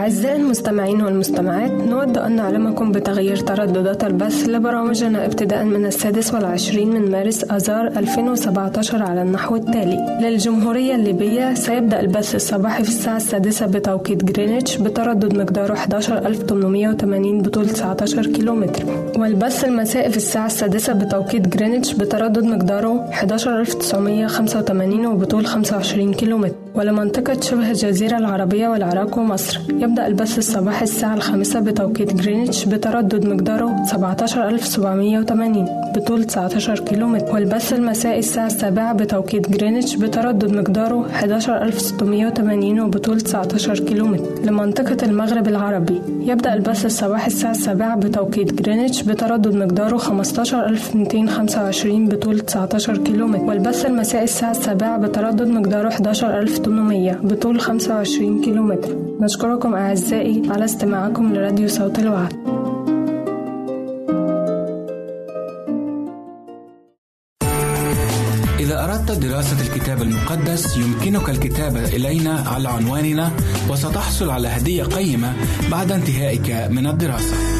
أعزائي المستمعين والمستمعات نود أن نعلمكم بتغيير ترددات البث لبرامجنا ابتداء من السادس والعشرين من مارس أذار 2017 على النحو التالي. للجمهورية الليبية سيبدأ البث الصباحي في الساعة السادسة بتوقيت جرينتش بتردد مقداره 11880 بطول 19 كيلومتر. والبث المسائي في الساعة السادسة بتوقيت جرينتش بتردد مقداره 11985 وبطول 25 كيلومتر. ولمنطقة شبه الجزيرة العربية والعراق ومصر. يبدأ البث الصباحي الساعة الخامسة بتوقيت جرينتش بتردد مقداره 17780 بطول 19 كيلومتر. والبث المسائي الساعة السابعة بتوقيت جرينتش بتردد مقداره 11680 وبطول 19 كيلومتر. لمنطقة المغرب العربي. يبدأ البث الصباحي الساعة السابعة بتوقيت جرينتش بتردد مقداره 15225 بطول 19 كيلومتر. والبث المسائي الساعة السابعة بتردد مقداره 11800 بطول 25 كيلومتر نشكركم أعزائي على استماعكم لراديو صوت الوعد إذا أردت دراسة الكتاب المقدس يمكنك الكتابة إلينا على عنواننا وستحصل على هدية قيمة بعد انتهائك من الدراسة.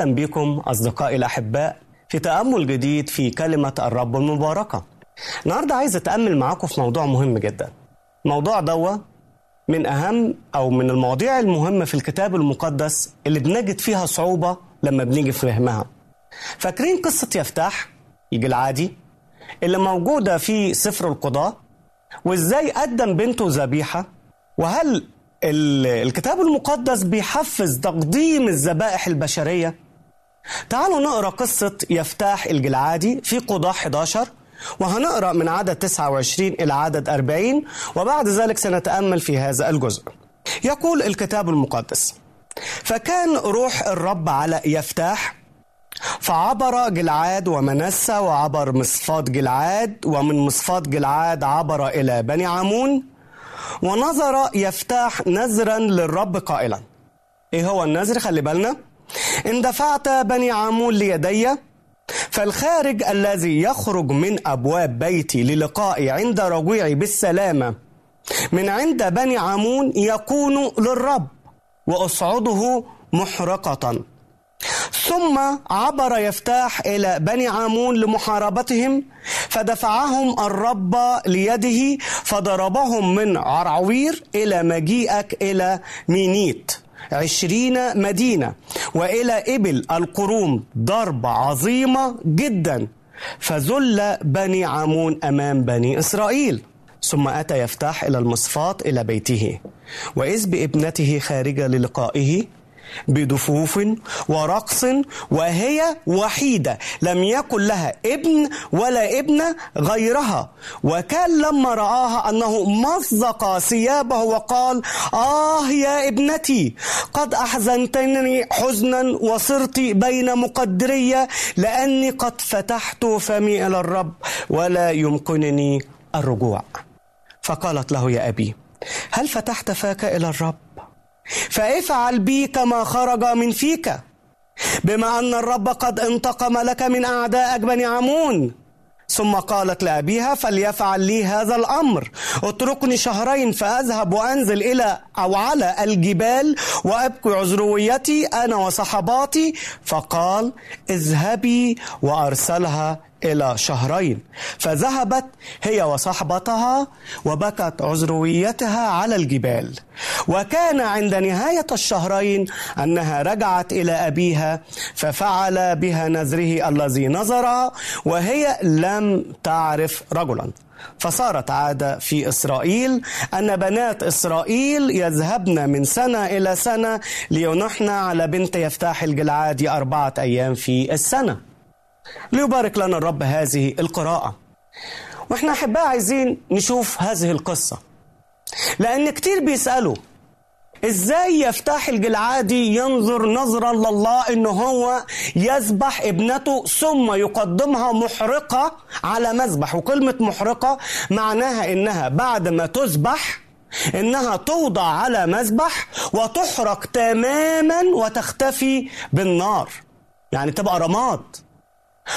أهلا بكم أصدقائي الأحباء في تأمل جديد في كلمة الرب المباركة. النهاردة عايز أتأمل معاكم في موضوع مهم جدا. موضوع دوا من أهم أو من المواضيع المهمة في الكتاب المقدس اللي بنجد فيها صعوبة لما بنيجي فهمها. فاكرين قصة يفتح العادي اللي موجودة في سفر القضاء وإزاي قدم بنته ذبيحة؟ وهل ال- الكتاب المقدس بيحفز تقديم الذبائح البشرية؟ تعالوا نقرأ قصة يفتاح الجلعادي في قضاء 11 وهنقرأ من عدد 29 إلى عدد 40 وبعد ذلك سنتأمل في هذا الجزء. يقول الكتاب المقدس: فكان روح الرب على يفتاح فعبر جلعاد ومنسى وعبر مصفات جلعاد ومن مصفات جلعاد عبر إلى بني عمون ونظر يفتاح نذرا للرب قائلا. إيه هو النذر؟ خلي بالنا. إن دفعت بني عمون ليدي فالخارج الذي يخرج من أبواب بيتي للقائي عند رجوعي بالسلامة من عند بني عمون يكون للرب وأصعده محرقة. ثم عبر يفتاح إلى بني عامون لمحاربتهم فدفعهم الرب ليده فضربهم من عرعوير إلى مجيئك إلى مينيت. عشرين مدينة وإلى إبل القروم ضربة عظيمة جدا فذل بني عامون أمام بني إسرائيل. ثم أتى يفتح إلى المصفات إلى بيته وإذ بابنته خارجة للقائه بدفوف ورقص وهي وحيدة. لم يكن لها ابن ولا ابنة غيرها. وكان لما رآها أنه مزق ثيابه وقال آه يا ابنتي قد أحزنتني حزنا وصرت بين مقدرية لأني قد فتحت فمي إلى الرب ولا يمكنني الرجوع. فقالت له يا أبي هل فتحت فاك إلى الرب؟ فافعل بي كما خرج من فيك بما أن الرب قد انتقم لك من أعدائك بني عمون. ثم قالت لأبيها فليفعل لي هذا الأمر اتركني شهرين فأذهب وأنزل إلى أو على الجبال وأبكي عذرويتي أنا وصحباتي. فقال اذهبي وأرسلها إلى شهرين. فذهبت هي وصحبتها وبكت عذرويتها على الجبال. وكان عند نهاية الشهرين أنها رجعت إلى أبيها ففعل بها نذره الذي نظر وهي لم تعرف رجلا. فصارت عادة في إسرائيل أن بنات إسرائيل يذهبن من سنة إلى سنة لينحن على بنت يفتاح الجلعادي أربعة أيام في السنة. ليبارك لنا الرب هذه القراءة. وإحنا أحباء عايزين نشوف هذه القصة. لأن كتير بيسألوا إزاي يفتح الجلعادي ينظر نظرا لله إن هو يذبح ابنته ثم يقدمها محرقة على مذبح؟ وكلمة محرقة معناها إنها بعد ما تذبح إنها توضع على مذبح وتحرق تماما وتختفي بالنار. يعني تبقى رماد.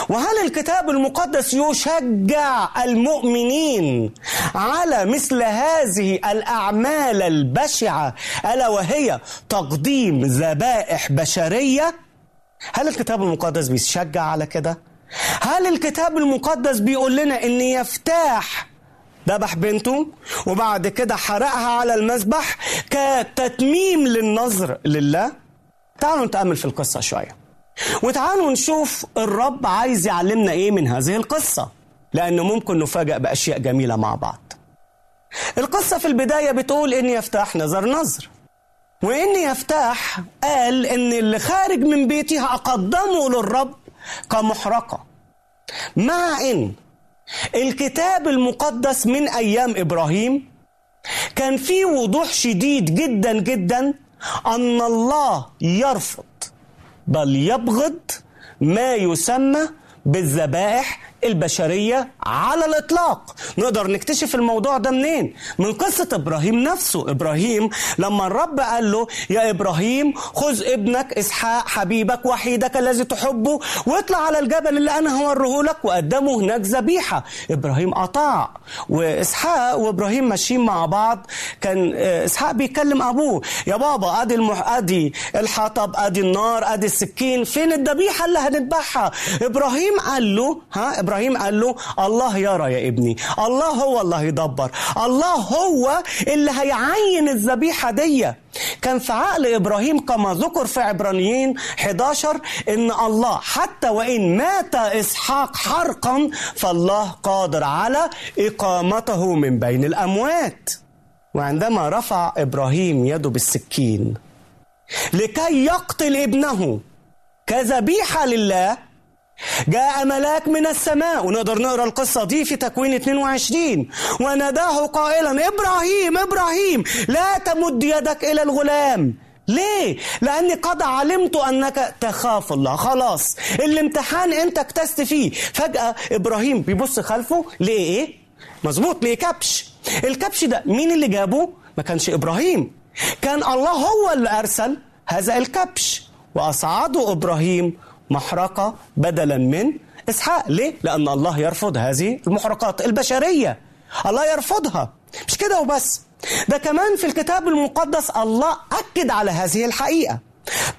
وهل الكتاب المقدس يشجع المؤمنين على مثل هذه الأعمال البشعة ألا وهي تقديم ذبائح بشرية؟ هل الكتاب المقدس بيشجع على كده؟ هل الكتاب المقدس بيقول لنا إن يفتاح ذبح بنته وبعد كده حرقها على المذبح كتتميم للنظر لله؟ تعالوا نتأمل في القصة شوية. وتعالوا نشوف الرب عايز يعلمنا إيه من هذه القصة لأنه ممكن نفاجأ بأشياء جميلة مع بعض. القصة في البداية بتقول إن يفتح نظر نظر وإن يفتح قال إن اللي خارج من بيتي هأقدمه للرب كمحرقة. مع إن الكتاب المقدس من أيام إبراهيم كان فيه وضوح شديد جدا جدا أن الله يرفض بل يبغض ما يسمى بالذبائح البشرية على الإطلاق. نقدر نكتشف الموضوع ده منين؟ من قصة إبراهيم نفسه. إبراهيم لما الرب قال له يا إبراهيم خذ ابنك إسحاق حبيبك وحيدك الذي تحبه واطلع على الجبل اللي أنا هوريه لك وقدمه هناك ذبيحة. إبراهيم أطاع وإسحاق وإبراهيم ماشيين مع بعض. كان إسحاق بيكلم أبوه يا بابا أدي المح... أدي الحطب أدي النار أدي السكين فين الذبيحة اللي هنذبحها؟ إبراهيم قال له ها إبراهيم قال له الله يرى يا ابني. الله هو اللي هيدبر. الله هو اللي هيعين الذبيحة دي. كان في عقل إبراهيم كما ذكر في عبرانيين 11 إن الله حتى وإن مات إسحاق حرقا فالله قادر على إقامته من بين الأموات. وعندما رفع إبراهيم يده بالسكين لكي يقتل ابنه كذبيحة لله جاء ملاك من السماء ونقدر نقرأ القصة دي في تكوين 22 وناداه قائلا إبراهيم إبراهيم لا تمد يدك إلى الغلام. ليه؟ لأني قد علمت أنك تخاف الله. خلاص الامتحان أنت اكتست فيه. فجأة إبراهيم بيبص خلفه. ليه إيه؟ مظبوط ليه كبش؟ الكبش ده مين اللي جابه؟ ما كانش إبراهيم. كان الله هو اللي أرسل هذا الكبش. وأصعده إبراهيم محرقة بدلا من إسحاق. ليه؟ لأن الله يرفض هذه المحرقات البشرية. الله يرفضها. مش كده وبس. ده كمان في الكتاب المقدس الله أكد على هذه الحقيقة.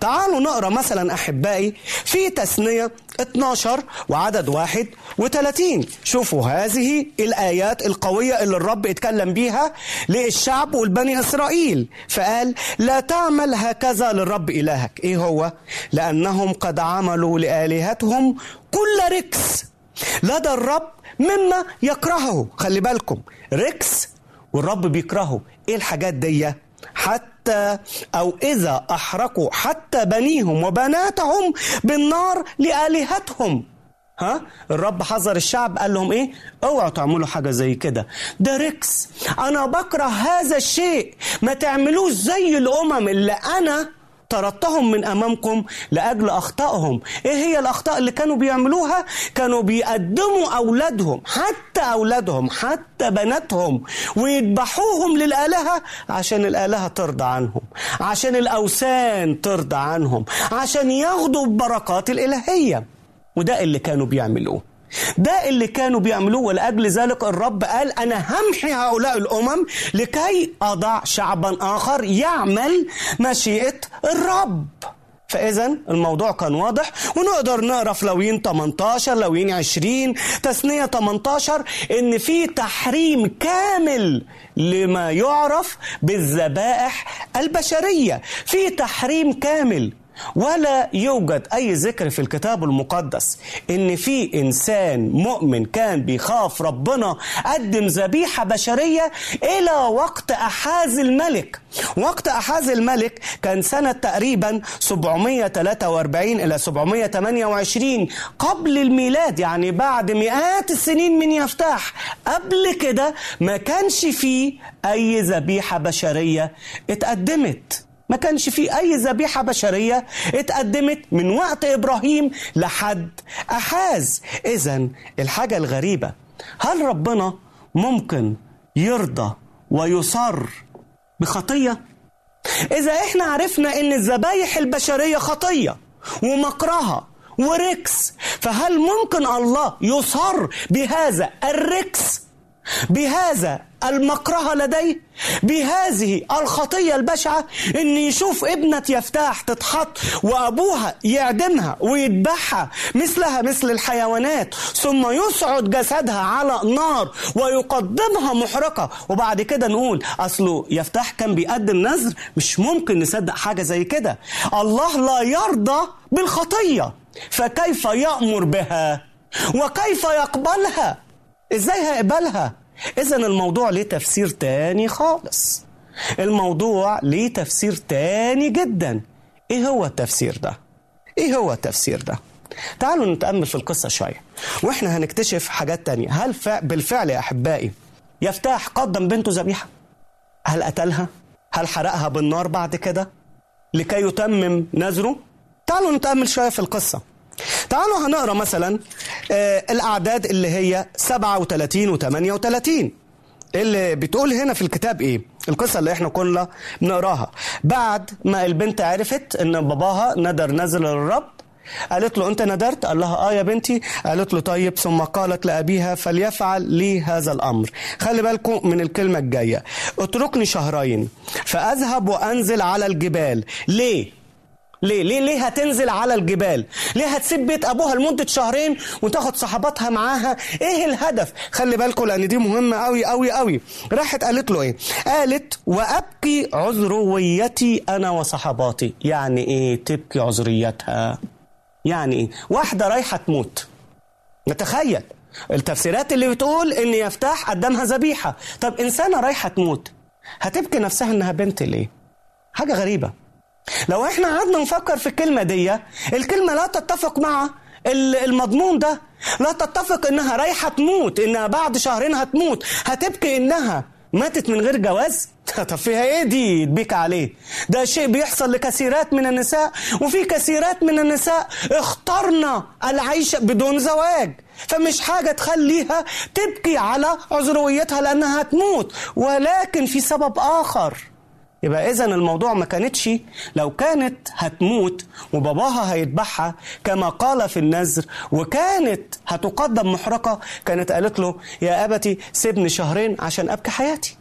تعالوا نقرأ مثلا أحبائي في تثنية 12 وعدد 31 شوفوا هذه الآيات القوية اللي الرب اتكلم بيها للشعب والبني إسرائيل. فقال لا تعمل هكذا للرب إلهك. إيه هو؟ لأنهم قد عملوا لآلهتهم كل ركس لدى الرب مما يكرهه. خلي بالكم ركس والرب بيكرهه. إيه الحاجات دي؟ حتى حتى أو إذا أحرقوا حتى بنيهم وبناتهم بالنار لآلهتهم. ها؟ الرب حذر الشعب قال لهم إيه؟ أوعوا تعملوا حاجة زي كده. ده ركس أنا بكره هذا الشيء. ما تعملوش زي الأمم اللي أنا طردتهم من أمامكم لأجل أخطائهم. إيه هي الأخطاء اللي كانوا بيعملوها؟ كانوا بيقدموا أولادهم حتى أولادهم حتى بناتهم ويذبحوهم للآلهة عشان الآلهة ترضى عنهم عشان الأوثان ترضى عنهم عشان ياخدوا البركات الإلهية. وده اللي كانوا بيعملوه. ده اللي كانوا بيعملوه ولأجل ذلك الرب قال أنا همحي هؤلاء الأمم لكي أضع شعبا آخر يعمل مشيئة الرب. فإذا الموضوع كان واضح ونقدر نقرا في لويين 18 لويين 20 تثنية 18 إن في تحريم كامل لما يعرف بالذبائح البشرية. في تحريم كامل ولا يوجد أي ذكر في الكتاب المقدس إن في إنسان مؤمن كان بيخاف ربنا قدم ذبيحة بشرية إلى وقت أحاز الملك. وقت أحاز الملك كان سنة تقريبا 743 إلى 728 قبل الميلاد يعني بعد مئات السنين من يفتح قبل كده ما كانش فيه أي ذبيحة بشرية اتقدمت. ما كانش في أي ذبيحة بشرية اتقدمت من وقت إبراهيم لحد أحاز إذا الحاجة الغريبة هل ربنا ممكن يرضى ويصر بخطية؟ إذا إحنا عرفنا إن الذبايح البشرية خطية ومكرهة وركس فهل ممكن الله يصر بهذا الركس بهذا المكرهة لديه بهذه الخطية البشعة ان يشوف ابنة يفتاح تتحط وأبوها يعدمها ويذبحها مثلها مثل الحيوانات ثم يصعد جسدها على نار ويقدمها محرقة. وبعد كده نقول اصله يفتاح كان بيقدم نذر مش ممكن نصدق حاجة زي كده. الله لا يرضى بالخطية فكيف يأمر بها؟ وكيف يقبلها؟ إزاي هيقبلها؟ اذا الموضوع ليه تفسير تاني خالص. الموضوع ليه تفسير تاني جدا. إيه هو التفسير ده؟ إيه هو التفسير ده؟ تعالوا نتأمل في القصة شوية وإحنا هنكتشف حاجات تانية. هل فع بالفعل يا أحبائي يفتاح قدم بنته ذبيحة؟ هل قتلها؟ هل حرقها بالنار بعد كده؟ لكي يتمم نذره؟ تعالوا نتأمل شوية في القصة. تعالوا هنقرأ مثلا آه الأعداد اللي هي 37 و 38 اللي بتقول هنا في الكتاب إيه؟ القصة اللي إحنا كنا بنقراها. بعد ما البنت عرفت إن باباها ندر نزل للرب قالت له أنت ندرت قال لها آه يا بنتي. قالت له طيب ثم قالت لأبيها فليفعل لي هذا الأمر. خلي بالكم من الكلمة الجاية. اتركني شهرين فأذهب وأنزل على الجبال. ليه؟ ليه؟ ليه؟ ليه هتنزل على الجبال؟ ليه هتسيب بيت أبوها لمدة شهرين وتاخد صحباتها معاها؟ إيه الهدف؟ خلي بالكم لأن دي مهمة قوي قوي قوي راحت قالت له إيه؟ قالت وأبكي عذرويتي أنا وصحباتي. يعني إيه تبكي عذريتها؟ يعني إيه؟ واحدة رايحة تموت. نتخيل. التفسيرات اللي بتقول إن يفتح قدامها ذبيحة. طب إنسانة رايحة تموت هتبكي نفسها إنها بنت ليه؟ حاجة غريبة. لو إحنا قعدنا نفكر في الكلمة دي الكلمة لا تتفق مع المضمون ده. لا تتفق إنها رايحة تموت انها بعد شهرين هتموت. هتبكي إنها ماتت من غير جواز؟ طب فيها إيه دي تبيك عليه؟ ده شيء بيحصل لكثيرات من النساء وفي كثيرات من النساء اخترنا العيش بدون زواج. فمش حاجة تخليها تبكي على عذرويتها لأنها هتموت ولكن في سبب آخر. يبقى اذا الموضوع ما كانتش لو كانت هتموت وباباها هيذبحها كما قال في النذر وكانت هتقدم محرقة كانت قالت له يا أبتي سيبني شهرين عشان أبكي حياتي.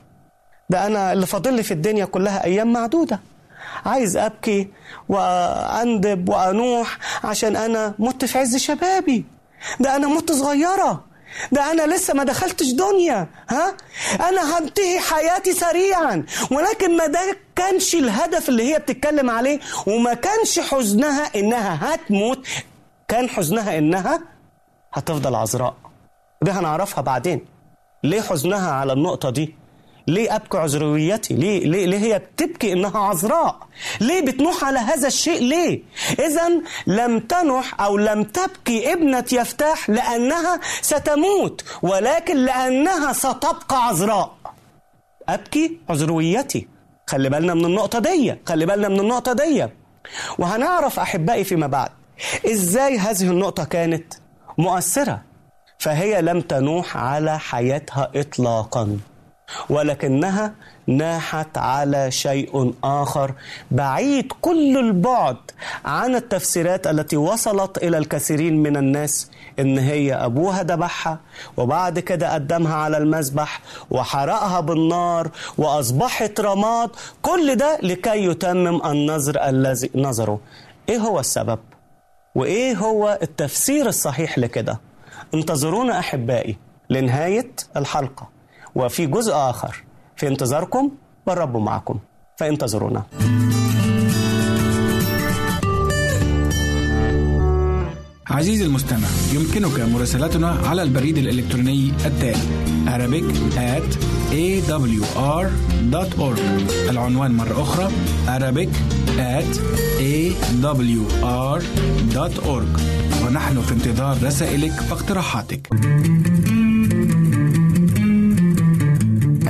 ده أنا اللي فاضل لي في الدنيا كلها أيام معدودة. عايز أبكي وأندب وأنوح عشان أنا مت في عز شبابي. ده أنا مت صغيرة. ده أنا لسه ما دخلتش دنيا ها؟ أنا هنتهي حياتي سريعا. ولكن ما ده كانش الهدف اللي هي بتتكلم عليه وما كانش حزنها إنها هتموت كان حزنها إنها هتفضل عذراء. ده هنعرفها بعدين. ليه حزنها على النقطة دي؟ ليه أبكي عذرويتي ليه, ليه, ليه هي بتبكي إنها عذراء؟ ليه بتنوح على هذا الشيء؟ ليه؟ إذا لم تنح أو لم تبكي ابنة يفتاح لأنها ستموت ولكن لأنها ستبقى عذراء. أبكي عذرويتي خلي بالنا من النقطة دي خلي بالنا من النقطة دي. وهنعرف أحبائي فيما بعد إزاي هذه النقطة كانت مؤثرة. فهي لم تنوح على حياتها إطلاقا. ولكنها ناحت على شيء آخر بعيد كل البعد عن التفسيرات التي وصلت إلى الكثيرين من الناس إن هي أبوها ذبحها وبعد كده قدمها على المذبح وحرقها بالنار وأصبحت رماد كل ده لكي يتمم النظر الذي نظره إيه هو السبب؟ وإيه هو التفسير الصحيح لكده؟ انتظرونا أحبائي لنهاية الحلقة وفي جزء آخر. في انتظاركم والرب معكم. فانتظرونا. عزيزي المستمع يمكنك مراسلتنا على البريد الإلكتروني التالي Arabic at awr.org العنوان مرة أخرى Arabic at awr.org ونحن في انتظار رسائلك واقتراحاتك.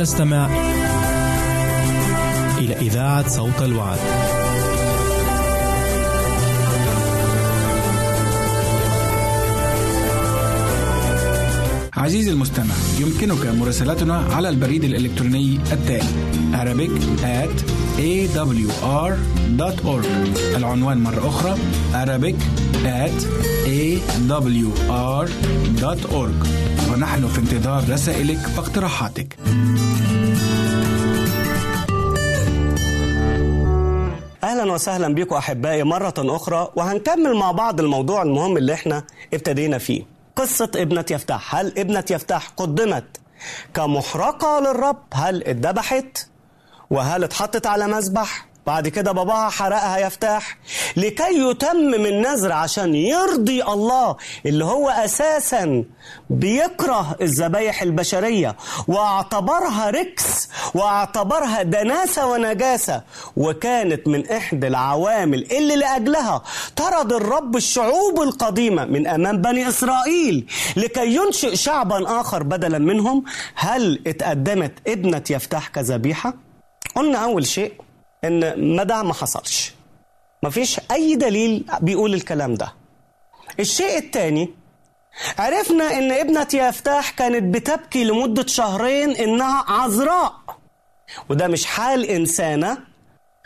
تستمع إلى إذاعة صوت الوعد. عزيزي المستمع يمكنك مراسلتنا على البريد الإلكتروني التالي Arabic at awr.org العنوان مرة أخرى Arabic at awr.org ونحن في انتظار رسائلك واقتراحاتك. أهلا وسهلا بكم أحبائي مرة أخرى وهنكمل مع بعض الموضوع المهم اللي إحنا ابتدينا فيه. قصة ابنة يفتح. هل ابنة يفتح قدمت كمحرقة للرب؟ هل اتذبحت؟ وهل اتحطت على مذبح؟ بعد كده باباها حرقها يفتح لكي يتمم النذر عشان يرضي الله اللي هو أساسا بيكره الذبايح البشرية واعتبرها ركس واعتبرها دناسة ونجاسة. وكانت من إحدى العوامل اللي لأجلها طرد الرب الشعوب القديمة من أمام بني إسرائيل لكي ينشئ شعبا آخر بدلا منهم. هل اتقدمت ابنة يفتح كذبيحة؟ قلنا أول شيء إن ما ده ما حصلش مفيش أي دليل بيقول الكلام ده. الشيء الثاني عرفنا إن ابنة يفتاح كانت بتبكي لمدة شهرين إنها عذراء. وده مش حال إنسانة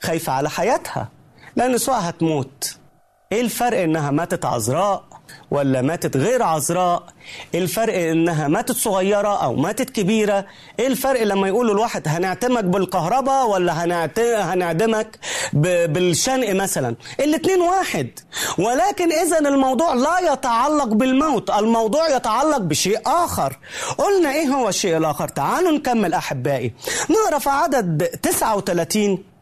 خايفة على حياتها لأن سواء هتموت. إيه الفرق إنها ماتت عذراء؟ ولا ماتت غير عذراء. الفرق إنها ماتت صغيرة أو ماتت كبيرة. إيه الفرق لما يقولوا الواحد هنعتمك بالكهرباء ولا. هنعدمك. بالشنق مثلا. الاتنين واحد. ولكن اذا الموضوع لا يتعلق بالموت الموضوع يتعلق بشيء آخر. قلنا إيه هو الشيء الآخر؟ تعالوا نكمل أحبائي. نقرا في عدد 39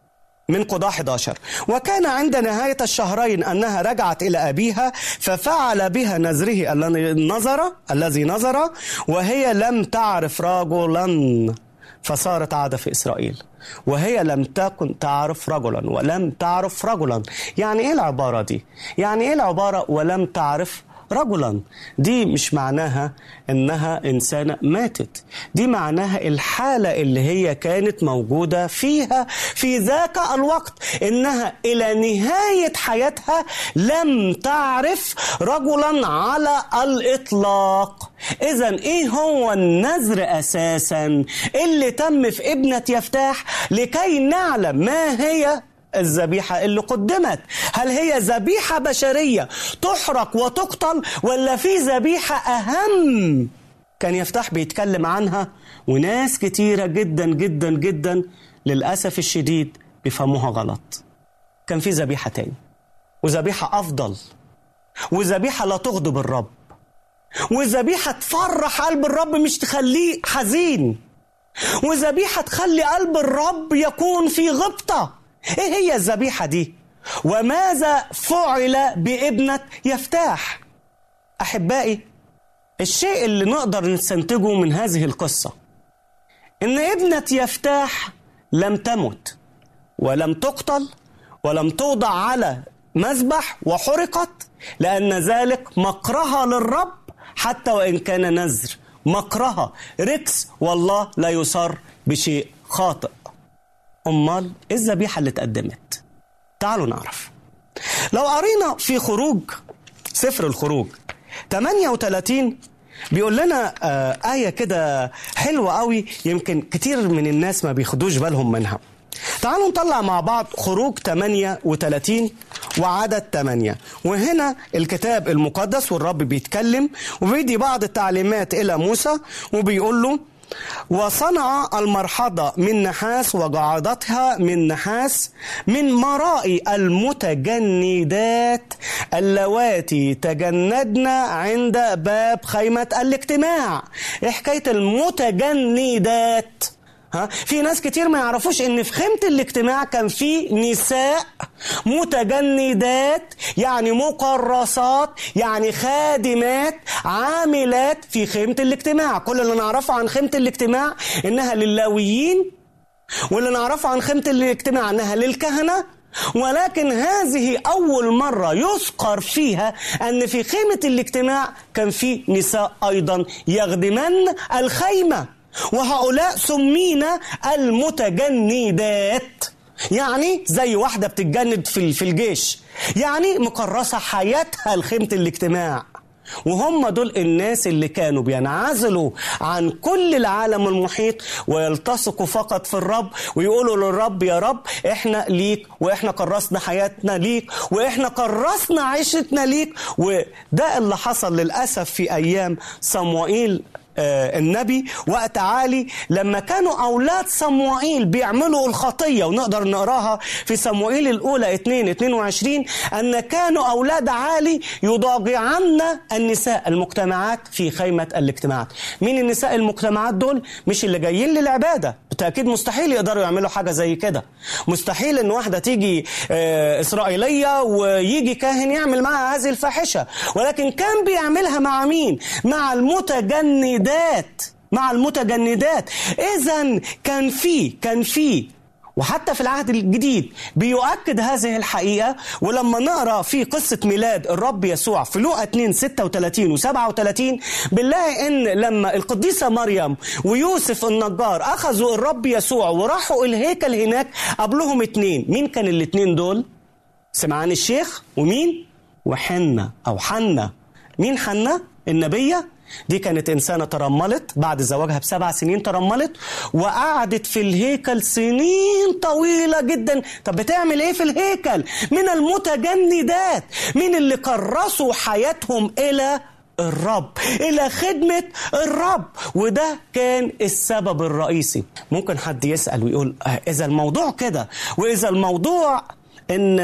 من قضاء 11 وكان عند نهاية الشهرين أنها رجعت إلى أبيها ففعل بها نذره الذي نظر الذي نظر وهي لم تعرف رجلا فصارت عادة في إسرائيل. وهي لم تكن تعرف رجلا ولم تعرف رجلا. يعني إيه العبارة دي؟ يعني إيه العبارة ولم تعرف رجلا. دي مش معناها إنها إنسانة ماتت. دي معناها الحالة اللي هي كانت موجودة فيها في ذاك الوقت إنها إلى نهاية حياتها لم تعرف رجلا على الإطلاق. اذا إيه هو النذر أساسا؟ اللي تم في ابنة يفتاح لكي نعلم ما هي الذبيحة اللي قدمت. هل هي ذبيحة بشرية تحرق وتقتل ولا في ذبيحة أهم؟ كان يفتح بيتكلم عنها وناس كتيرة جدا جدا جدا للأسف الشديد بيفهموها غلط. كان في ذبيحة تاني وذبيحة أفضل وذبيحة لا تغضب الرب وذبيحة تفرح قلب الرب مش تخليه حزين وذبيحة تخلي قلب الرب يكون في غبطة. إيه هي الذبيحة دي؟ وماذا فعل بابنة يفتاح؟ أحبائي الشيء اللي نقدر نستنتجه من هذه القصة إن ابنة يفتاح لم تمت ولم تقتل ولم توضع على مذبح وحرقت لأن ذلك مكرها للرب حتى وإن كان نذر. مكرها. ركس والله لا يصر بشيء خاطئ. أمال إيه الذبيحة اللي اتقدمت تعالوا نعرف. لو قرينا في خروج سفر الخروج 38 بيقول لنا آه آية كده حلوة قوي يمكن كتير من الناس ما بياخدوش بالهم منها. تعالوا نطلع مع بعض خروج 38 وعدد 8 وهنا الكتاب المقدس والرب بيتكلم وبيدي بعض التعليمات إلى موسى وبيقول له وصنع المرحضة من نحاس وجعضتها من نحاس من مرائي المتجندات اللواتي تجندن عند باب خيمة الاجتماع. إيه حكاية المتجندات؟ ها؟ في ناس كتير ما يعرفوش إن في خيمة الاجتماع كان في نساء متجندات يعني مقرصات يعني خادمات عاملات في خيمة الاجتماع. كل اللي نعرفه عن خيمة الاجتماع إنها للاويين واللي نعرفه عن خيمة الاجتماع إنها للكهنة. ولكن هذه أول مرة يذكر فيها أن في خيمة الاجتماع كان في نساء أيضا يخدمن الخيمة. وهؤلاء سمينا المتجندات. يعني زي واحدة بتتجند في في الجيش. يعني مكرسة حياتها لخيمة الاجتماع. وهم دول الناس اللي كانوا بينعزلوا عن كل العالم المحيط ويلتصقوا فقط في الرب ويقولوا للرب يا رب إحنا ليك وإحنا كرسنا حياتنا ليك وإحنا كرسنا عيشتنا ليك. وده اللي حصل للأسف في أيام صموئيل النبي وقت عالي لما كانوا أولاد صموئيل بيعملوا الخطية ونقدر نقراها في صموئيل الأولى 2 22 أن كانوا أولاد عالي يضاجعن النساء المجتمعات في خيمة الاجتماعات. مين النساء المجتمعات دول؟ مش اللي جايين للعبادة. بالتأكيد مستحيل يقدروا يعملوا حاجة زي كده. مستحيل إن واحدة تيجي آه، إسرائيلية ويجي كاهن يعمل معها هذه الفاحشة. ولكن كان بيعملها مع مين؟ مع المتجندات مع المتجندات اذا كان في كان في وحتى في العهد الجديد بيؤكد هذه الحقيقة ولما نقرأ في قصة ميلاد الرب يسوع في لوقا 2 36 و 37 بنلاقي إن لما القديسة مريم ويوسف النجار أخذوا الرب يسوع وراحوا الهيكل هناك قبلهم اتنين مين كان الاتنين دول؟ سمعان الشيخ ومين؟ وحنة أو حنة مين حنة؟ النبية دي كانت إنسانة ترملت بعد زواجها بسبع سنين ترملت وقعدت في الهيكل سنين طويلة جدا. طب بتعمل إيه في الهيكل؟ من المتجندات من اللي كرسوا حياتهم إلى الرب إلى خدمة الرب. وده كان السبب الرئيسي. ممكن حد يسأل ويقول آه، إذا الموضوع كده وإذا الموضوع إن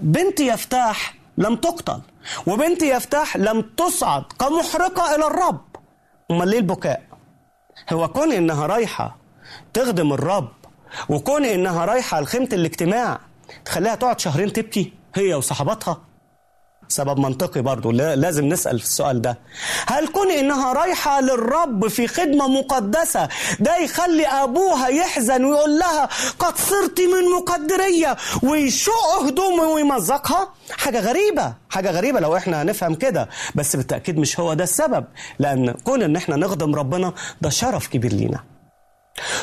بنت يفتاح لم تقتل. وبنت يفتاح لم تصعد كمحرقة إلى الرب. أمال ليه البكاء؟ هو كون إنها رايحة تخدم الرب وكون إنها رايحة لخيمة الاجتماع تخليها تقعد شهرين تبكي هي وصحباتها. سبب منطقي برضو. لا- لازم نسأل في السؤال ده. هل كون إنها رايحة للرب في خدمة مقدسة ده يخلي أبوها يحزن ويقول لها قد صرت من مقدرية ويشق هدومه ويمزقها؟ حاجة غريبة حاجة غريبة لو إحنا هنفهم كده. بس بالتأكيد مش هو ده السبب لأن كون إن إحنا نخدم ربنا ده شرف كبير لينا.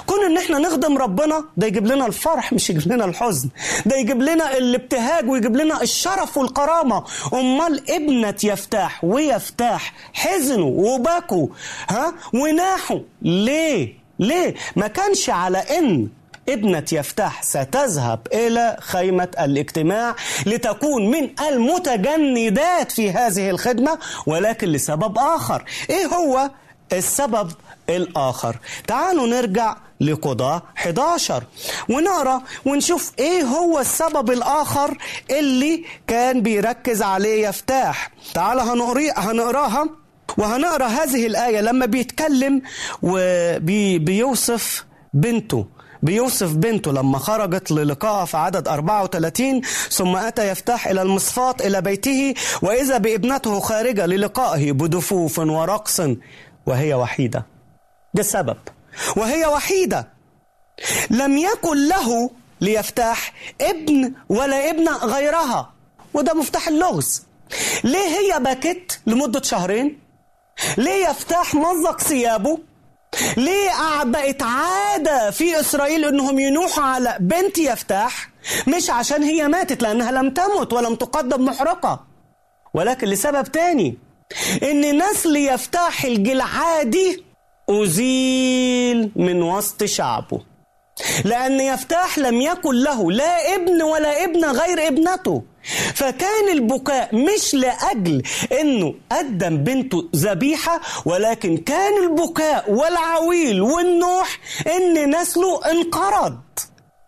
كون إن إحنا نخدم ربنا ده يجيب لنا الفرح مش يجيب لنا الحزن. ده يجيب لنا الابتهاج ويجيب لنا الشرف والكرامة. أمال ابنة يفتاح ويفتاح حزنوا وبكوا ها؟ وناحوا ليه؟ ليه؟ ما كانش على إن ابنة يفتح ستذهب إلى خيمة الاجتماع لتكون من المتجندات في هذه الخدمة ولكن لسبب آخر. إيه هو؟ السبب الآخر. تعالوا نرجع لقضاء 11 ونقرأ ونشوف إيه هو السبب الآخر اللي كان بيركز عليه يفتاح. هنقري هنقراها. وهنقرأ هذه الآية لما بيتكلم وبيوصف بنته. بيوصف بنته لما خرجت للقائها في عدد 34 ثم أتى يفتح إلى المصفاة إلى بيته وإذا بابنته خارجة للقائه بدفوف ورقص. وهي وحيدة. ده السبب. وهي وحيدة. لم يكن له ليفتح ابن ولا ابنة غيرها. وده مفتاح اللغز. ليه هي بكت لمدة شهرين؟ ليه يفتح مزق ثيابه؟ ليه بقت عادة في إسرائيل إنهم ينوحوا على بنت يفتح؟ مش عشان هي ماتت لأنها لم تمت ولم تقدم محرقة. ولكن لسبب تاني. إن نسل يفتح الجلعادي أزيل من وسط شعبه. لأن يفتح لم يكن له لا ابن ولا ابنة غير ابنته. فكان البكاء مش لأجل أنه قدم بنته ذبيحة ولكن كان البكاء والعويل والنوح أن نسله انقرض.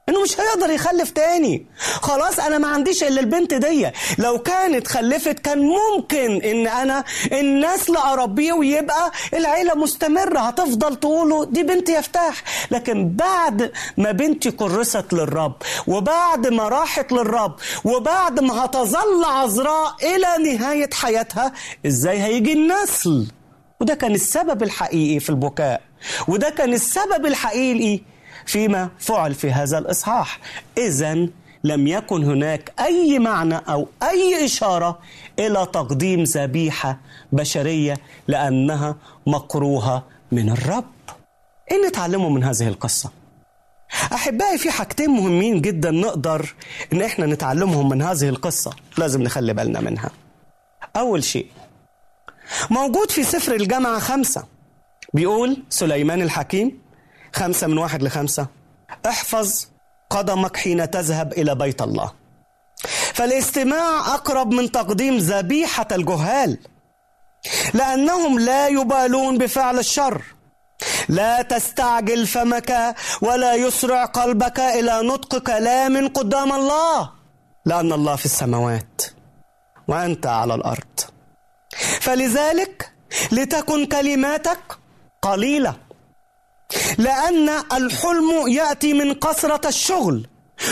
إنه مش هيقدر يخلف تاني. خلاص أنا ما عنديش إلا البنت دي. لو كانت خلفت كان ممكن إن أنا النسل أربيه ويبقى العيلة مستمرة هتفضل تقولوا دي بنت يفتح. لكن بعد ما بنتي كرست للرب وبعد ما راحت للرب وبعد ما هتظل عذراء إلى نهاية حياتها إزاي هيجي النسل؟ وده كان السبب الحقيقي في البكاء. وده كان السبب الحقيقي فيما فعل في هذا الإصحاح. إذا لم يكن هناك أي معنى أو أي إشارة إلى تقديم ذبيحة بشرية لأنها مكروهة من الرب. إيه نتعلمه من هذه القصة. أحبائي في حاجتين مهمين جدا نقدر إن إحنا نتعلمهم من هذه القصة. لازم نخلي بالنا منها. أول شيء موجود في سفر الجامعة خمسة بيقول سليمان الحكيم خمسة من واحد لخمسة. احفظ قدمك حين تذهب إلى بيت الله. فالاستماع أقرب من تقديم ذبيحة الجهال. لأنهم لا يبالون بفعل الشر. لا تستعجل فمك ولا يسرع قلبك إلى نطق كلام قدام الله. لأن الله في السماوات وأنت على الأرض. فلذلك لتكن كلماتك قليلة. لأن الحلم يأتي من كثرة الشغل.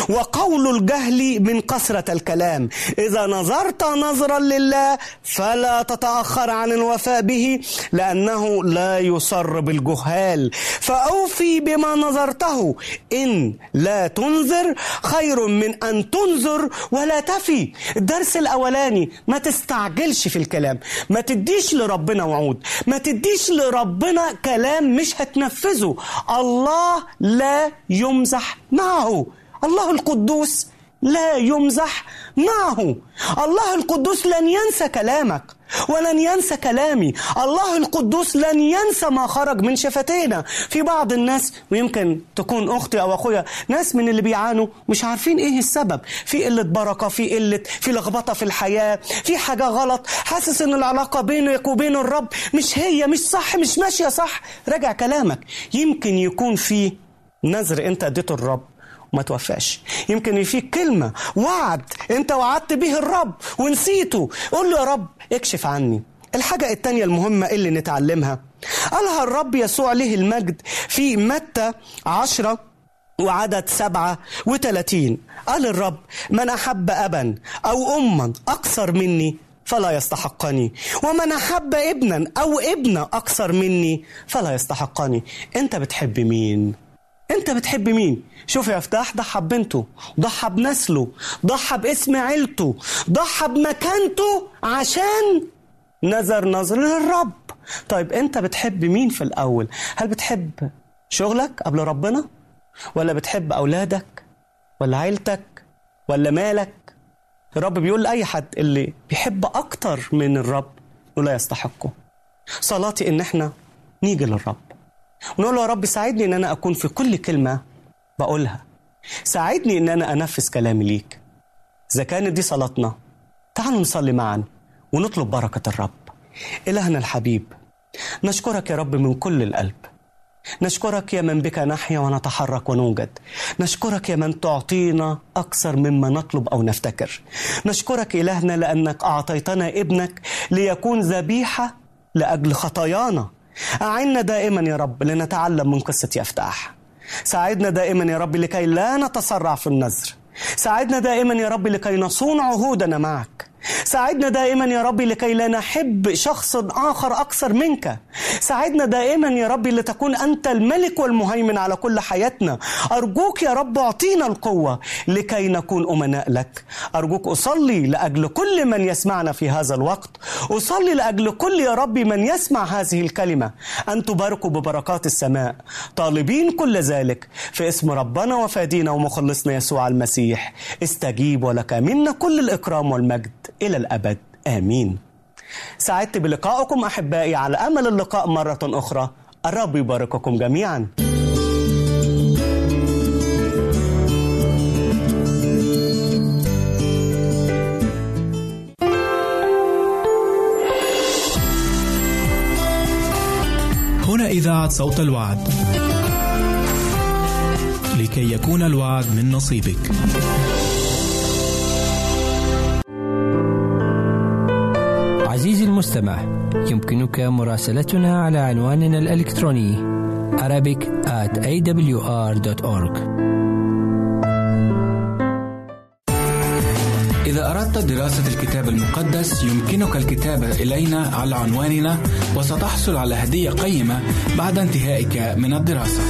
وقول الجهل من كثرة الكلام. إذا نظرت نظرا لله فلا تتأخر عن الوفاء به لأنه لا يصر بالجهال. فأوفي بما نظرته إن لا تنذر خير من أن تنذر ولا تفي. الدرس الأولاني ما تستعجلش في الكلام ما تديش لربنا وعود ما تديش لربنا كلام مش هتنفذه. الله لا يمزح معه. الله القدوس لا يمزح معه. الله القدوس لن ينسى كلامك ولن ينسى كلامي. الله القدوس لن ينسى ما خرج من شفتينا. في بعض الناس ويمكن تكون أختي أو أخويا ناس من اللي بيعانوا مش عارفين إيه السبب. في قلة بركة في قلة في لخبطة في الحياة في حاجة غلط. حاسس إن العلاقة بينك وبين الرب مش هي مش صح مش ماشية صح. راجع كلامك. يمكن يكون في نذر أنت أديته الرب. وما توفاش. يمكن في كلمة وعد انت وعدت به الرب ونسيته. قول له يا رب اكشف عني. الحاجة التانية المهمة اللي نتعلمها. قالها الرب يسوع له المجد في متى عشرة وعدد سبعة وثلاثين قال الرب من أحب أبا أو أما أكثر مني فلا يستحقني. ومن أحب ابنا أو ابنة أكثر مني فلا يستحقني. أنت بتحب مين؟ انت بتحب مين؟ شوف يا فتاح ضحى ببنته ضحى بنسله ضحى باسم عيلته ضحى بمكانته عشان نظر نظر للرب. طيب انت بتحب مين في الأول؟ هل بتحب شغلك قبل ربنا؟ ولا بتحب أولادك؟ ولا عيلتك؟ ولا مالك؟ الرب بيقول لأي حد اللي بيحب أكتر من الرب ولا يستحقه. صلاتي إن إحنا نيجي للرب. ونقول له يا رب ساعدني إن أنا أكون في كل كلمة بقولها. ساعدني إن أنا أنفذ كلامي ليك. إذا كانت دي صلاتنا تعالوا نصلي معا ونطلب بركة الرب. إلهنا الحبيب نشكرك يا رب من كل القلب. نشكرك يا من بك نحيا ونتحرك ونوجد. نشكرك يا من تعطينا أكثر مما نطلب أو نفتكر. نشكرك إلهنا لأنك أعطيتنا ابنك ليكون ذبيحة لأجل خطايانا. أعنا دائما يا رب لنتعلم من قصة يفتح ساعدنا دائما يا رب لكي لا نتسرع في النذر. ساعدنا دائما يا رب لكي نصون عهودنا معك. ساعدنا دائما يا رب لكي لا نحب شخص آخر أكثر منك. ساعدنا دائما يا رب لتكون أنت الملك والمهيمن على كل حياتنا. أرجوك يا رب أعطينا القوة لكي نكون أمناء لك. أرجوك أصلي لأجل كل من يسمعنا في هذا الوقت. أصلي لأجل كل يا رب من يسمع هذه الكلمة. أن تباركوا ببركات السماء. طالبين كل ذلك في اسم ربنا وفادينا ومخلصنا يسوع المسيح. استجيب ولك منا كل الإكرام والمجد. إلى الأبد. آمين. سعدت بلقائكم أحبائي على أمل اللقاء مرة أخرى. الرب يبارككم جميعا. هنا إذاعة صوت الوعد. لكي يكون الوعد من نصيبك. المستمع يمكنك مراسلتنا على عنواننا الإلكتروني Arabic at awr.org إذا أردت دراسة الكتاب المقدس يمكنك الكتابة إلينا على عنواننا وستحصل على هدية قيمة بعد انتهائك من الدراسة.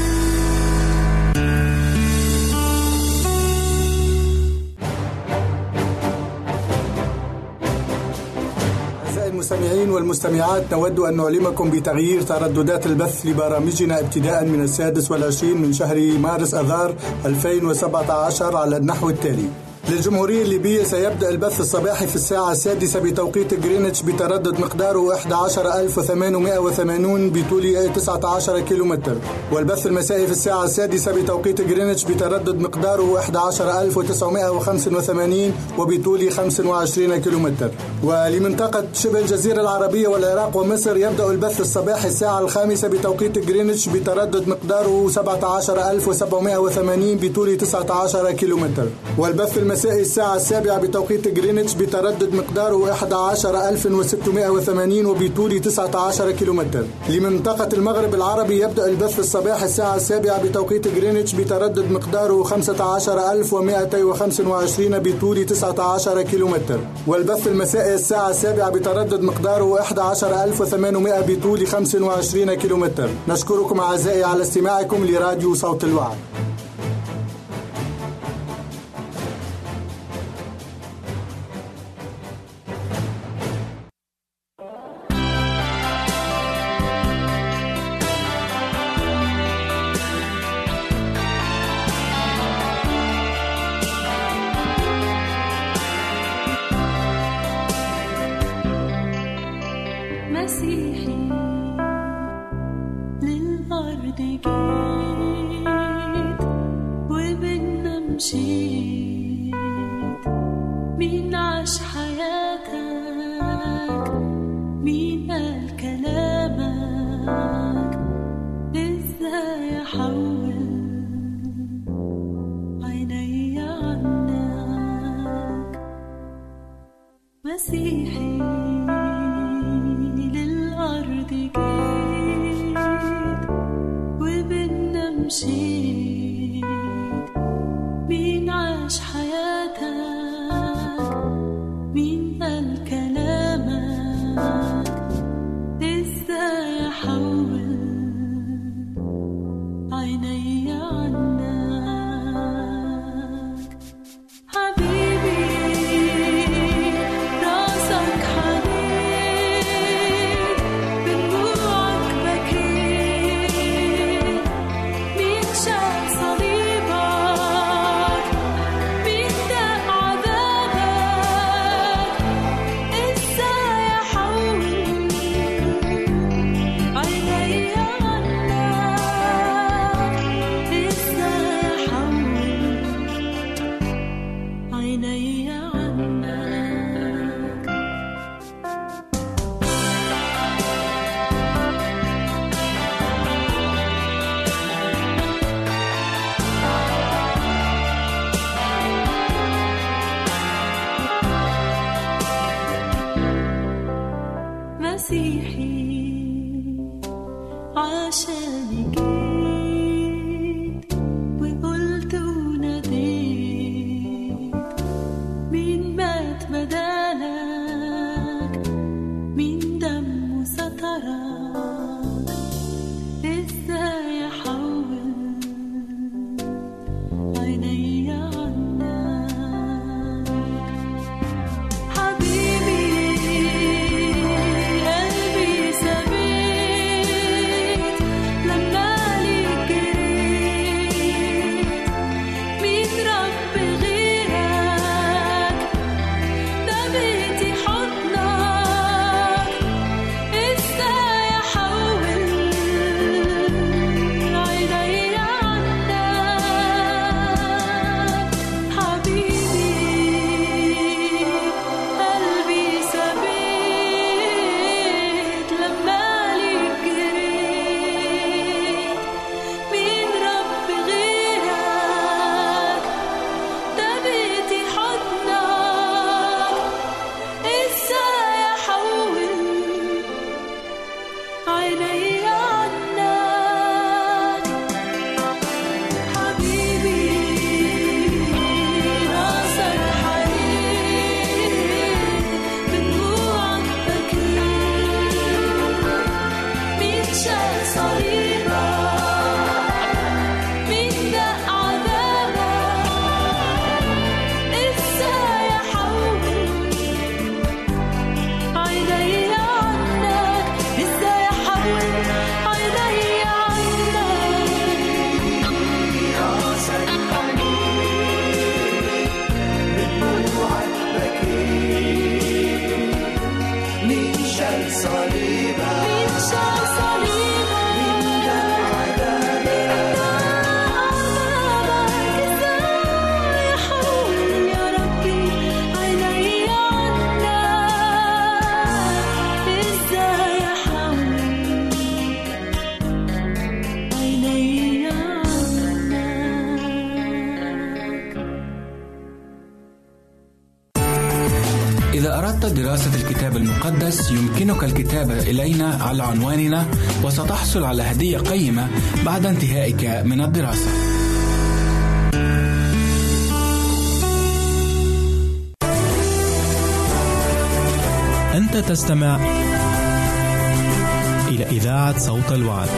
المستمعين والمستمعات نود أن نعلمكم بتغيير ترددات البث لبرامجنا ابتداء من السادس والعشرين من شهر مارس أذار 2017 على النحو التالي. للجمهورية الليبية سيبدأ البث الصباحي في الساعة السادسة بتوقيت جرينتش بتردد مقداره 11880 بطول 19 كيلومتر. والبث المسائي في الساعة السادسة بتوقيت جرينتش بتردد مقداره 11985 وبطول 25 كيلومتر. ولمنطقة شبه الجزيرة العربية والعراق ومصر يبدأ البث الصباحي الساعة الخامسة بتوقيت جرينتش بتردد مقداره 17780 بطول 19 كيلومتر. والبث المسائي الساعة السابعة بتوقيت جرينتش بتردد مقداره 11680 وبطول 19 كيلومتر. لمنطقة المغرب العربي يبدأ البث الصباحي الساعة السابعة بتوقيت جرينتش بتردد مقداره 15225 بطول 19 كيلومتر. والبث المسائي الساعة السابعة بتردد مقداره 11800 بطول 25 كيلومتر. نشكركم أعزائي على استماعكم لراديو صوت الوعد. على عنواننا وستحصل على هدية قيمة بعد انتهائك من الدراسة أنت تستمع إلى إذاعة صوت الوعد.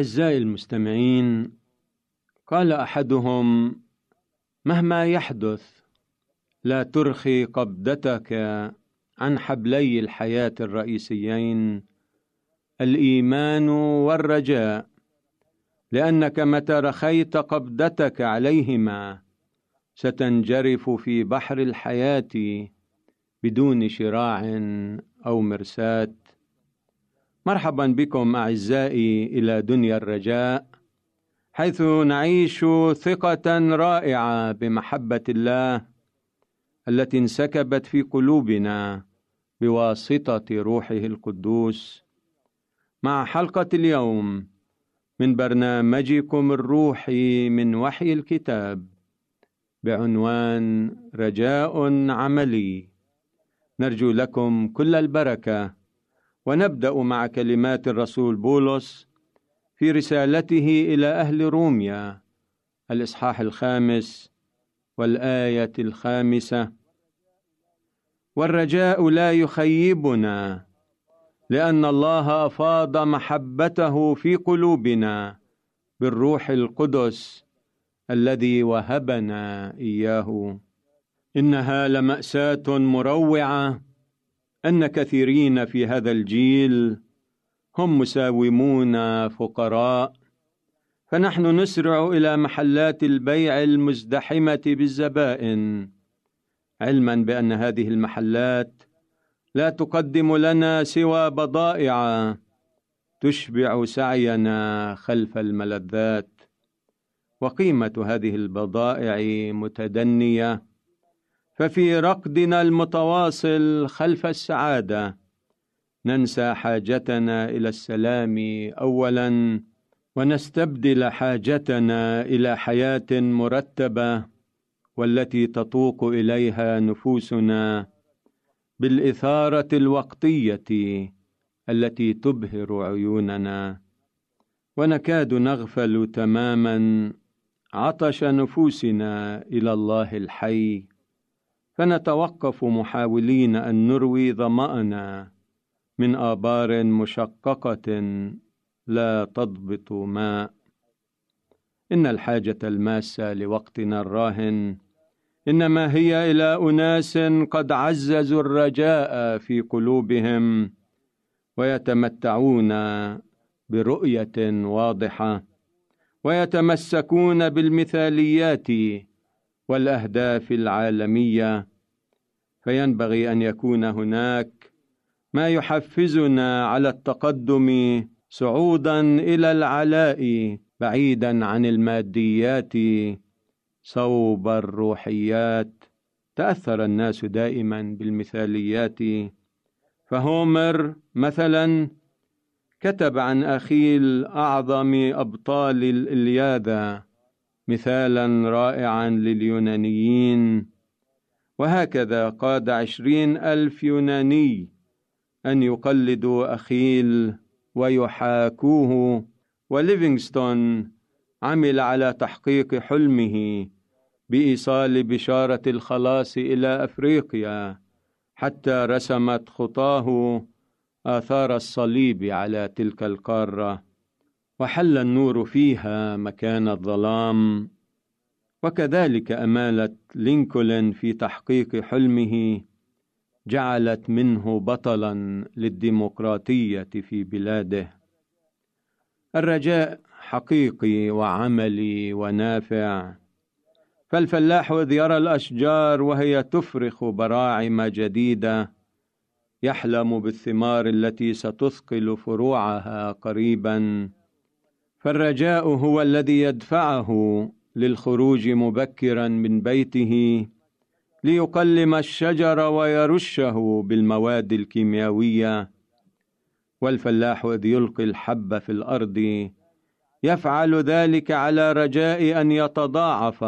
أعزائي المستمعين قال أحدهم مهما يحدث لا ترخي قبضتك عن حبلي الحياة الرئيسيين الإيمان والرجاء لأنك متى رخيت قبضتك عليهما ستنجرف في بحر الحياة بدون شراع أو مرساة مرحبا بكم أعزائي إلى دنيا الرجاء حيث نعيش ثقة رائعة بمحبة الله التي انسكبت في قلوبنا بواسطة روحه القدوس. مع حلقة اليوم من برنامجكم الروحي من وحي الكتاب بعنوان رجاء عملي نرجو لكم كل البركة. ونبدأ مع كلمات الرسول بولس في رسالته إلى أهل روميا الإصحاح الخامس والآية الخامسة. والرجاء لا يخيبنا لأن الله أفاض محبته في قلوبنا بالروح القدس الذي وهبنا إياه. إنها لمأساة مروعة أن كثيرين في هذا الجيل هم مساومون فقراء. فنحن نسرع إلى محلات البيع المزدحمة بالزبائن علما بأن هذه المحلات لا تقدم لنا سوى بضائع تشبع سعينا خلف الملذات. وقيمة هذه البضائع متدنية. ففي رقدنا المتواصل خلف السعادة. ننسى حاجتنا إلى السلام اولا ونستبدل حاجتنا إلى حياة مرتبة والتي تطوق إليها نفوسنا بالإثارة الوقتية التي تبهر عيوننا. ونكاد نغفل تماما عطش نفوسنا إلى الله الحي. فنتوقف محاولين أن نروي ظمأنا من آبار مشققة لا تضبط ماء. إن الحاجة الماسة لوقتنا الراهن إنما هي إلى أناس قد عززوا الرجاء في قلوبهم ويتمتعون برؤية واضحة ويتمسكون بالمثاليات والأهداف العالمية فينبغي أن يكون هناك ما يحفزنا على التقدم صعودا إلى العلاء بعيدا عن الماديات صوب الروحيات. تأثر الناس دائما بالمثاليات. فهومر مثلا كتب عن اخيل اعظم أبطال الإلياذة مثالا رائعا لليونانيين. وهكذا قاد عشرين ألف يوناني أن يقلدوا أخيل ويحاكوه. وليفينغستون عمل على تحقيق حلمه بإيصال بشارة الخلاص إلى أفريقيا حتى رسمت خطاه آثار الصليب على تلك القارة. وحل النور فيها مكان الظلام. وكذلك اماله لينكولن في تحقيق حلمه جعلت منه بطلا للديمقراطية في بلاده. الرجاء حقيقي وعملي ونافع. فالفلاح إذ يرى الأشجار وهي تفرخ براعم جديدة. يحلم بالثمار التي ستثقل فروعها قريبا. فالرجاء هو الذي يدفعه للخروج مبكرا من بيته ليقلم الشجر ويرشه بالمواد الكيميائية. والفلاح إذ يلقي الحب في الأرض يفعل ذلك على رجاء أن يتضاعف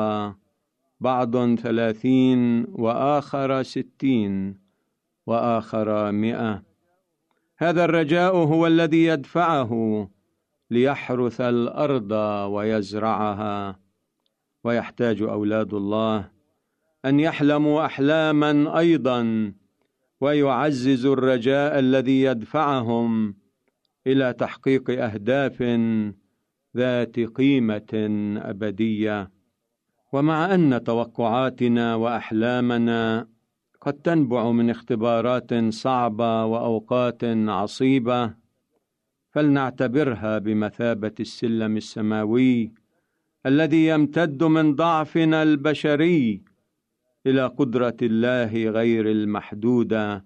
بعض ثلاثين وآخر ستين وآخر مئة. هذا الرجاء هو الذي يدفعه ليحرث الأرض ويزرعها ويحتاج أولاد الله أن يحلموا أحلاما أيضا ويعزز الرجاء الذي يدفعهم إلى تحقيق أهداف ذات قيمة أبدية. ومع أن توقعاتنا وأحلامنا قد تنبع من اختبارات صعبة وأوقات عصيبة فلنعتبرها بمثابة السلم السماوي الذي يمتد من ضعفنا البشري إلى قدرة الله غير المحدودة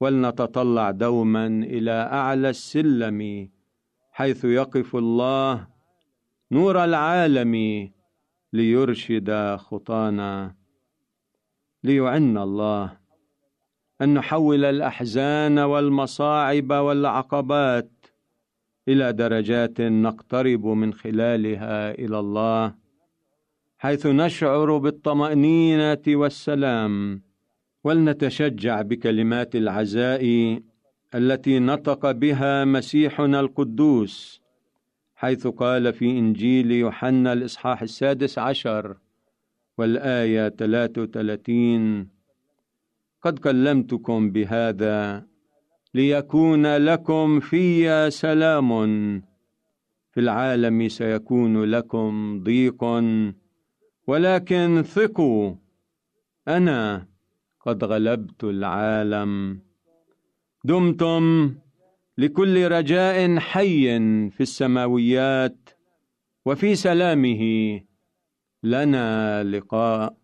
ولنتطلع دوما إلى أعلى السلم حيث يقف الله نور العالم ليرشد خطانا. ليعن الله أن نحول الأحزان والمصاعب والعقبات إلى درجات نقترب من خلالها إلى الله حيث نشعر بالطمأنينة والسلام ولنتشجع بكلمات العزاء التي نطق بها مسيحنا القدوس حيث قال في إنجيل يوحنا الإصحاح السادس عشر والآية 33 قد كلمتكم بهذا ليكون لكم في سلام. في العالم سيكون لكم ضيق. ولكن ثقوا أنا قد غلبت العالم. دمتم لكل رجاء حي في السماويات وفي سلامه لنا لقاء.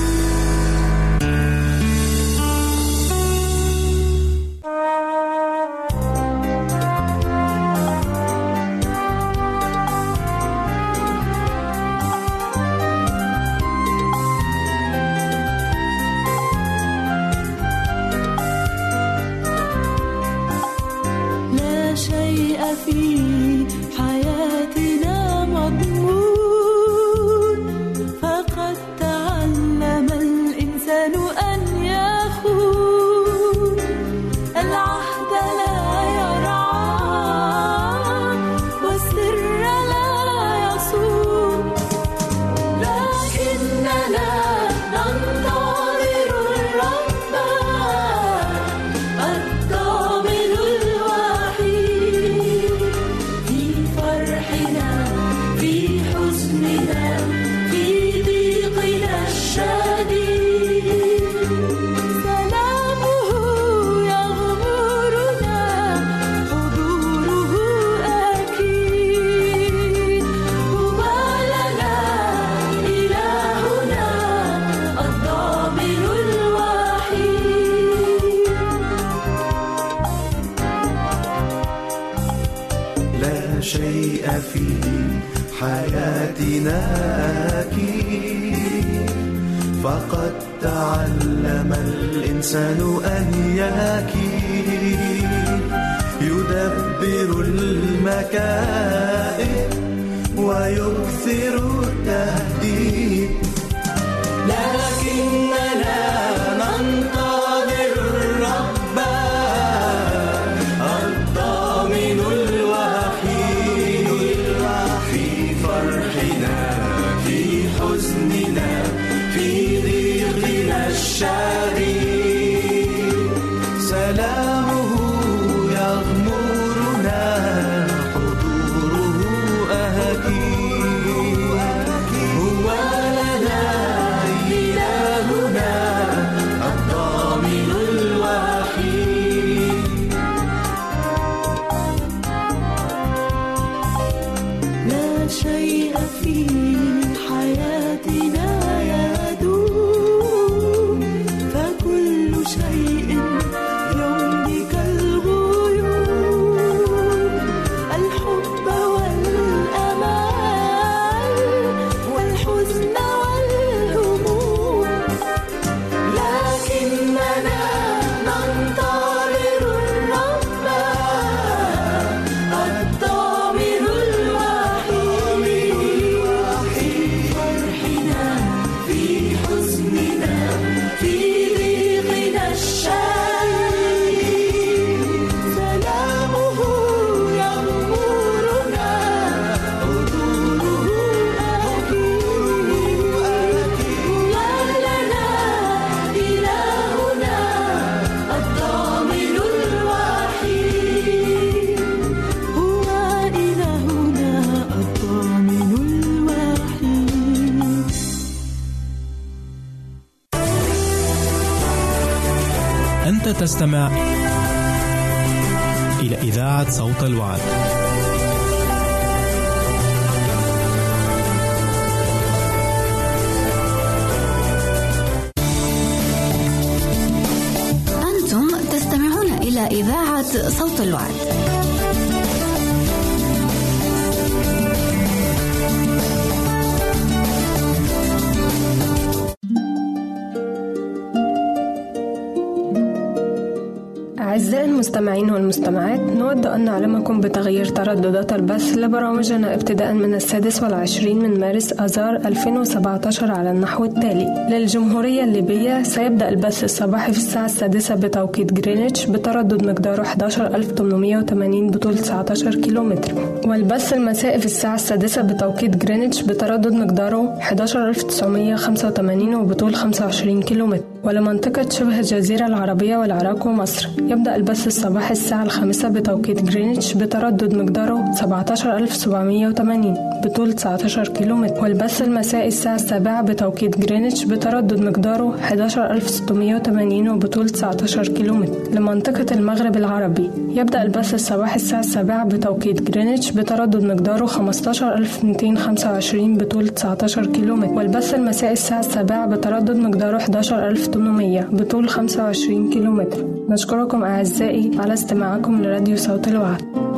المستمعين والمستمعات نود أن نعلمكم بتغيير ترددات البث لبرامجنا ابتداء من السادس والعشرين من مارس آذار 2017 على النحو التالي. للجمهورية الليبية سيبدأ البث الصباحي في الساعة السادسة بتوقيت جرينتش بتردد مقداره 11880 بطول 19 كيلومتر. والبث المسائي في الساعة السادسة بتوقيت جرينتش بتردد مقداره 11985 وبطول 25 كيلومتر. ولمنطقة شبه الجزيرة العربية والعراق ومصر. يبدأ البث الصباحي الساعة الخامسة بتوقيت جرينتش بتردد مقداره 17780 بطول 19 كيلومتر. والبث المسائي الساعة السابعة بتوقيت جرينتش بتردد مقداره 11680 وبطول 19 كيلومتر. لمنطقة المغرب العربي يبدأ البث الصباحي الساعة السابعة بتوقيت جرينتش بتردد مقداره 15225 بطول 19 كيلومتر. والبث المسائي الساعة السابعة بتردد مقداره 11800 بطول 25 كيلومتر. نشكركم أعزائي على استماعكم لراديو صوت الوعد.